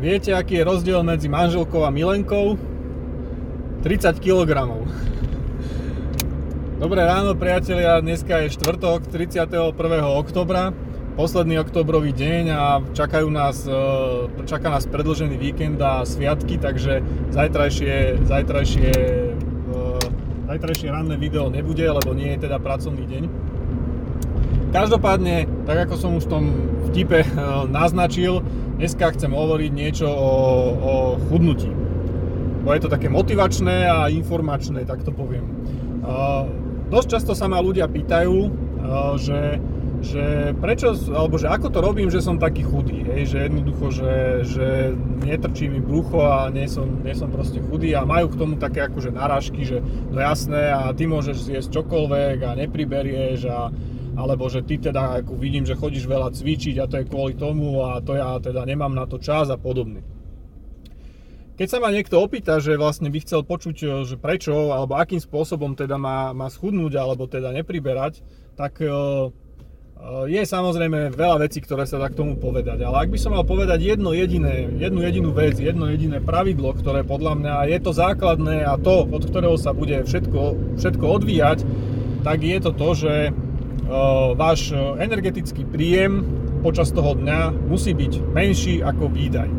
Viete, aký je rozdiel medzi manželkou a milenkou? 30 kg. Dobré ráno priatelia, dneska je štvrtok 31. oktobra, posledný oktobrový deň a čakajú nás, e, čaká nás predlžený víkend a sviatky, takže zajtrajšie, zajtrajšie, e, zajtrajšie ranné video nebude, lebo nie je teda pracovný deň. Každopádne, tak ako som už v tom vtipe e, naznačil, dneska chcem hovoriť niečo o, o chudnutí. Bo je to také motivačné a informačné, tak to poviem. Uh, dosť často sa ma ľudia pýtajú, uh, že, že prečo, alebo že ako to robím, že som taký chudý, hej, že jednoducho, že, že netrčí mi brucho a nie som, nie som proste chudý a majú k tomu také akože narážky, že no jasné a ty môžeš zjesť čokoľvek a nepriberieš a, alebo že ty teda ako vidím, že chodíš veľa cvičiť a to je kvôli tomu a to ja teda nemám na to čas a podobne. Keď sa ma niekto opýta, že vlastne by chcel počuť, e, že prečo alebo akým spôsobom teda má, má schudnúť alebo teda nepriberať, tak e, e, je samozrejme veľa vecí, ktoré sa dá k tomu povedať. Ale ak by som mal povedať jedno jediné, jednu jedinú vec, jedno jediné pravidlo, ktoré podľa mňa je to základné a to, od ktorého sa bude všetko, všetko odvíjať, tak je to to, že váš energetický príjem počas toho dňa musí byť menší ako výdaj.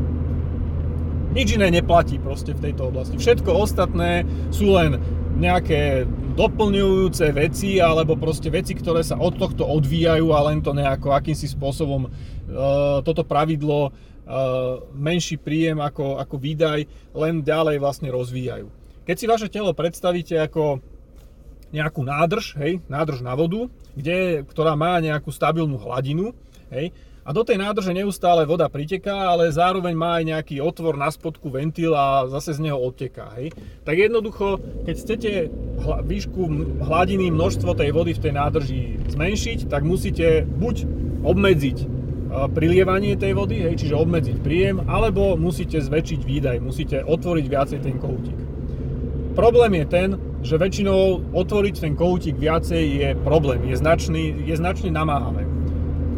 Nič iné neplatí proste v tejto oblasti. Všetko ostatné sú len nejaké doplňujúce veci alebo proste veci, ktoré sa od tohto odvíjajú a len to nejako akýmsi spôsobom uh, toto pravidlo uh, menší príjem ako, ako výdaj len ďalej vlastne rozvíjajú. Keď si vaše telo predstavíte ako nejakú nádrž, hej, nádrž na vodu, kde, ktorá má nejakú stabilnú hladinu, hej, a do tej nádrže neustále voda priteká, ale zároveň má aj nejaký otvor na spodku ventil a zase z neho odteká. Hej. Tak jednoducho, keď chcete hla, výšku hladiny, množstvo tej vody v tej nádrži zmenšiť, tak musíte buď obmedziť prilievanie tej vody, hej, čiže obmedziť príjem, alebo musíte zväčšiť výdaj, musíte otvoriť viacej ten koutík. Problém je ten, že väčšinou otvoriť ten koutík viacej je problém, je značný, je značne namáhavé.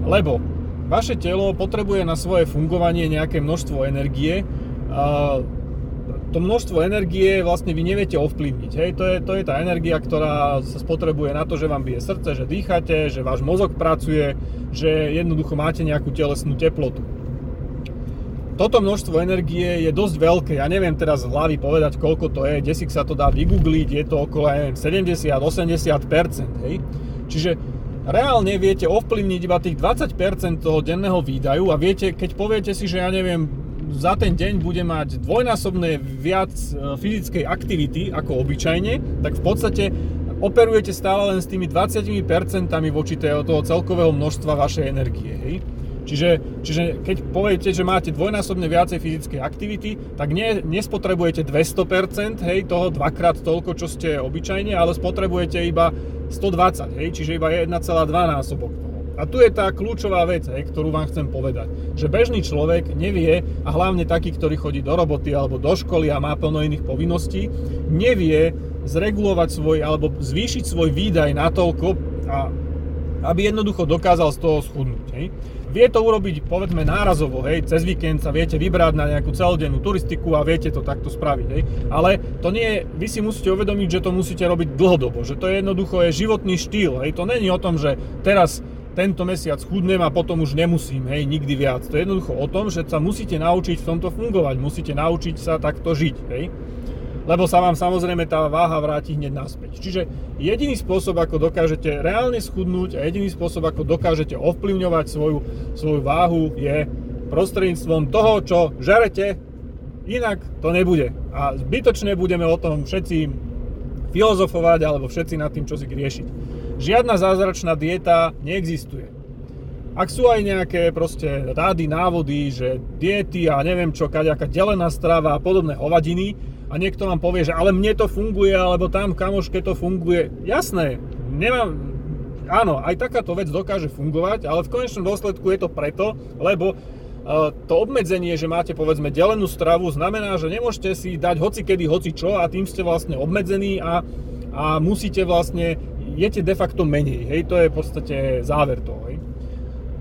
Lebo vaše telo potrebuje na svoje fungovanie nejaké množstvo energie. To množstvo energie vlastne vy neviete ovplyvniť. Hej? To, je, to je tá energia, ktorá sa spotrebuje na to, že vám bije srdce, že dýchate, že váš mozog pracuje, že jednoducho máte nejakú telesnú teplotu. Toto množstvo energie je dosť veľké, ja neviem teraz z hlavy povedať, koľko to je, desík sa to dá vygoogliť, je to okolo, neviem, 70-80%, hej. Čiže reálne viete ovplyvniť iba tých 20% toho denného výdaju a viete, keď poviete si, že ja neviem, za ten deň bude mať dvojnásobné viac e, fyzickej aktivity ako obyčajne, tak v podstate operujete stále len s tými 20% voči toho celkového množstva vašej energie. Hej? Čiže, čiže keď poviete, že máte dvojnásobne viacej fyzickej aktivity, tak nie, nespotrebujete 200%, hej, toho dvakrát toľko, čo ste obyčajne, ale spotrebujete iba 120, hej, čiže iba 1,2 násobok toho. A tu je tá kľúčová vec, hej, ktorú vám chcem povedať. Že bežný človek nevie, a hlavne taký, ktorý chodí do roboty alebo do školy a má plno iných povinností, nevie zregulovať svoj alebo zvýšiť svoj výdaj natoľko, a, aby jednoducho dokázal z toho schudnúť. Hej. Vie to urobiť povedzme nárazovo, hej, cez víkend sa viete vybrať na nejakú celodennú turistiku a viete to takto spraviť, hej. Ale to nie je, vy si musíte uvedomiť, že to musíte robiť dlhodobo, že to je jednoducho je životný štýl, hej. To není o tom, že teraz tento mesiac chudnem a potom už nemusím, hej, nikdy viac. To je jednoducho o tom, že sa musíte naučiť v tomto fungovať, musíte naučiť sa takto žiť, hej lebo sa vám samozrejme tá váha vráti hneď naspäť. Čiže jediný spôsob, ako dokážete reálne schudnúť a jediný spôsob, ako dokážete ovplyvňovať svoju, svoju váhu je prostredníctvom toho, čo žerete, inak to nebude. A zbytočne budeme o tom všetci filozofovať alebo všetci nad tým, čo si riešiť. Žiadna zázračná dieta neexistuje. Ak sú aj nejaké proste rády, návody, že diety a neviem čo, kaďaká delená strava a podobné hovadiny, a niekto vám povie, že ale mne to funguje, alebo tam kamoške to funguje. Jasné, nemám, áno, aj takáto vec dokáže fungovať, ale v konečnom dôsledku je to preto, lebo e, to obmedzenie, že máte povedzme delenú stravu, znamená, že nemôžete si dať hoci kedy, hoci čo a tým ste vlastne obmedzení a, a musíte vlastne, jete de facto menej, hej, to je v podstate záver toho, hej.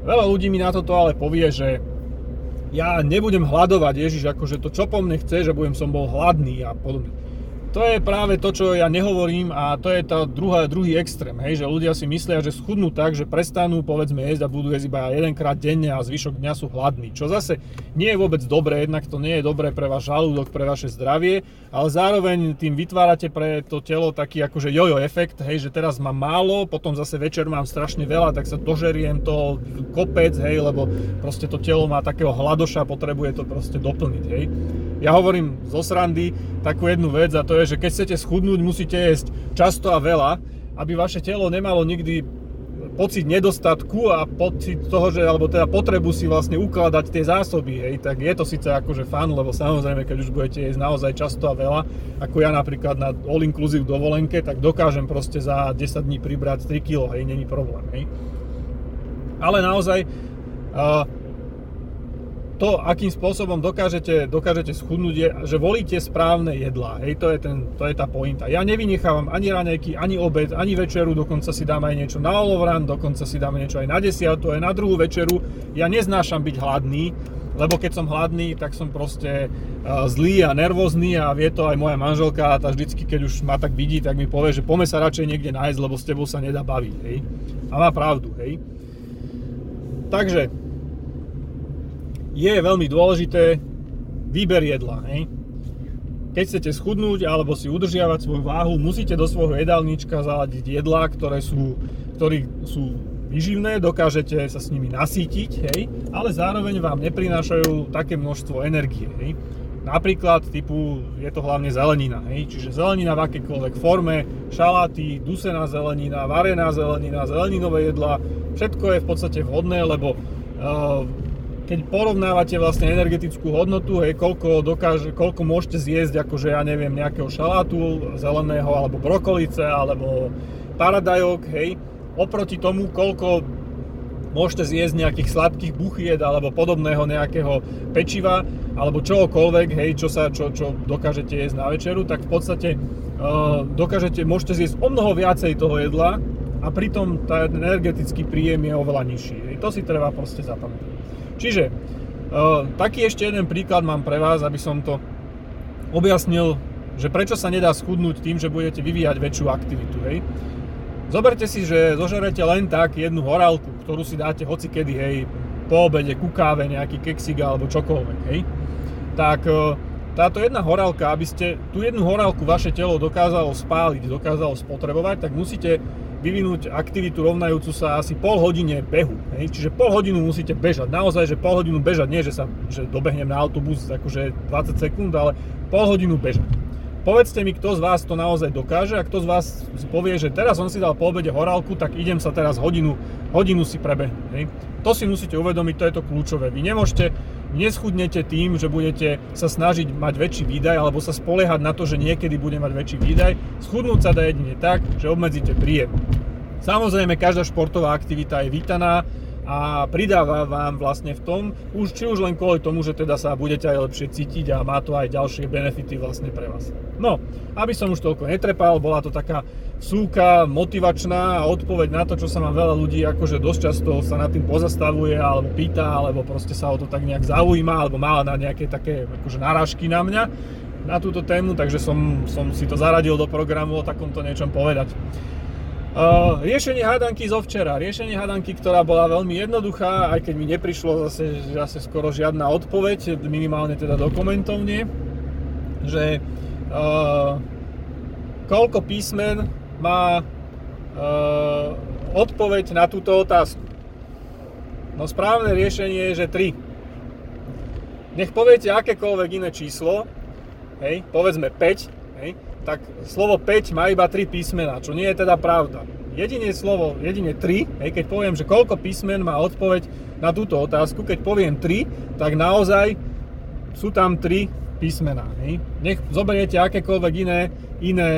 Veľa ľudí mi na toto ale povie, že ja nebudem hľadovať, Ježiš, akože to čo po mne chce, že budem som bol hladný a podobne to je práve to, čo ja nehovorím a to je tá druhá, druhý extrém, hej, že ľudia si myslia, že schudnú tak, že prestanú povedzme jesť a budú jesť iba jedenkrát denne a zvyšok dňa sú hladní, čo zase nie je vôbec dobré, jednak to nie je dobré pre váš žalúdok, pre vaše zdravie, ale zároveň tým vytvárate pre to telo taký akože jojo efekt, hej, že teraz mám málo, potom zase večer mám strašne veľa, tak sa dožeriem to kopec, hej, lebo proste to telo má takého hladoša, potrebuje to proste doplniť, hej. Ja hovorím zo srandy takú jednu vec a to je, že keď chcete schudnúť, musíte jesť často a veľa, aby vaše telo nemalo nikdy pocit nedostatku a pocit toho, že, alebo teda potrebu si vlastne ukladať tie zásoby, hej, tak je to síce akože fan, lebo samozrejme, keď už budete jesť naozaj často a veľa, ako ja napríklad na all inclusive dovolenke, tak dokážem proste za 10 dní pribrať 3 kg, hej, není problém, hej. Ale naozaj, uh, to, akým spôsobom dokážete, dokážete schudnúť, je, že volíte správne jedlá. Hej, to je, ten, to je tá pointa. Ja nevynechávam ani raňajky, ani obed, ani večeru, dokonca si dám aj niečo na olovran, dokonca si dám niečo aj na desiatu, aj na druhú večeru. Ja neznášam byť hladný, lebo keď som hladný, tak som proste zlý a nervózny a vie to aj moja manželka a tá vždycky, keď už ma tak vidí, tak mi povie, že pome sa radšej niekde nájsť, lebo s tebou sa nedá baviť, hej. A má pravdu, hej. Takže, je veľmi dôležité výber jedla. Hej? Keď chcete schudnúť alebo si udržiavať svoju váhu, musíte do svojho jedálnička zaladiť jedlá, ktoré sú, ktoré sú vyživné, dokážete sa s nimi nasítiť, hej? ale zároveň vám neprinášajú také množstvo energie. Hej? Napríklad typu, je to hlavne zelenina, hej? čiže zelenina v akékoľvek forme, šaláty, dusená zelenina, varená zelenina, zeleninové jedla, všetko je v podstate vhodné, lebo uh, keď porovnávate vlastne energetickú hodnotu, hej, koľko, dokáže, koľko môžete zjesť, akože ja neviem, nejakého šalátu zeleného, alebo brokolice, alebo paradajok, hej, oproti tomu, koľko môžete zjesť nejakých sladkých buchied alebo podobného nejakého pečiva alebo čohokoľvek, hej, čo, sa, čo, čo dokážete jesť na večeru, tak v podstate uh, dokážete, môžete zjesť o mnoho viacej toho jedla a pritom tá energetický príjem je oveľa nižší. Hej. To si treba proste zapamätať. Čiže uh, taký ešte jeden príklad mám pre vás, aby som to objasnil, že prečo sa nedá schudnúť tým, že budete vyvíjať väčšiu aktivitu. Hej. Zoberte si, že zožerete len tak jednu horálku, ktorú si dáte hocikedy, hej, po obede, ku káve, nejaký keksik alebo čokoľvek, hej. Tak uh, táto jedna horálka, aby ste tú jednu horálku vaše telo dokázalo spáliť, dokázalo spotrebovať, tak musíte vyvinúť aktivitu rovnajúcu sa asi pol hodine behu. Hej? Čiže pol hodinu musíte bežať. Naozaj, že pol hodinu bežať, nie že sa že dobehnem na autobus akože 20 sekúnd, ale pol hodinu bežať. Povedzte mi, kto z vás to naozaj dokáže a kto z vás povie, že teraz som si dal po obede horálku, tak idem sa teraz hodinu, hodinu si prebehnúť. To si musíte uvedomiť, to je to kľúčové. Vy nemôžete, neschudnete tým, že budete sa snažiť mať väčší výdaj alebo sa spoliehať na to, že niekedy bude mať väčší výdaj. Schudnúť sa dá jedine tak, že obmedzíte príjem. Samozrejme, každá športová aktivita je vítaná, a pridáva vám vlastne v tom, už, či už len kvôli tomu, že teda sa budete aj lepšie cítiť a má to aj ďalšie benefity vlastne pre vás. No, aby som už toľko netrepal, bola to taká súka motivačná odpoveď na to, čo sa ma veľa ľudí akože dosť často sa nad tým pozastavuje alebo pýta, alebo proste sa o to tak nejak zaujíma, alebo má na nejaké také akože narážky na mňa na túto tému, takže som, som si to zaradil do programu o takomto niečom povedať. Uh, riešenie hádanky zo včera. Riešenie hádanky, ktorá bola veľmi jednoduchá, aj keď mi neprišlo zase, zase skoro žiadna odpoveď, minimálne teda do komentov nie, že uh, koľko písmen má uh, odpoveď na túto otázku. No správne riešenie je, že 3. Nech poviete akékoľvek iné číslo, hej, povedzme 5, hej, tak slovo 5 má iba 3 písmena, čo nie je teda pravda. Jedine slovo, jedine 3, hej, keď poviem, že koľko písmen má odpoveď na túto otázku, keď poviem 3, tak naozaj sú tam 3 písmená. Hej. Nech zoberiete akékoľvek iné, iné,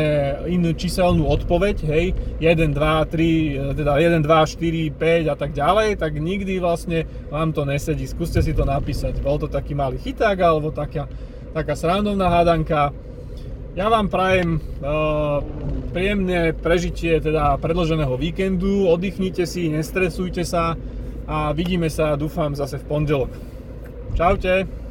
inú číselnú odpoveď, hej, 1, 2, 3, teda 1, 2, 4, 5 a tak ďalej, tak nikdy vlastne vám to nesedí. Skúste si to napísať. Bol to taký malý chyták alebo taká, taká srandovná hádanka. Ja vám prajem uh, príjemné prežitie teda predloženého víkendu, oddychnite si, nestresujte sa a vidíme sa, dúfam, zase v pondelok. Čaute.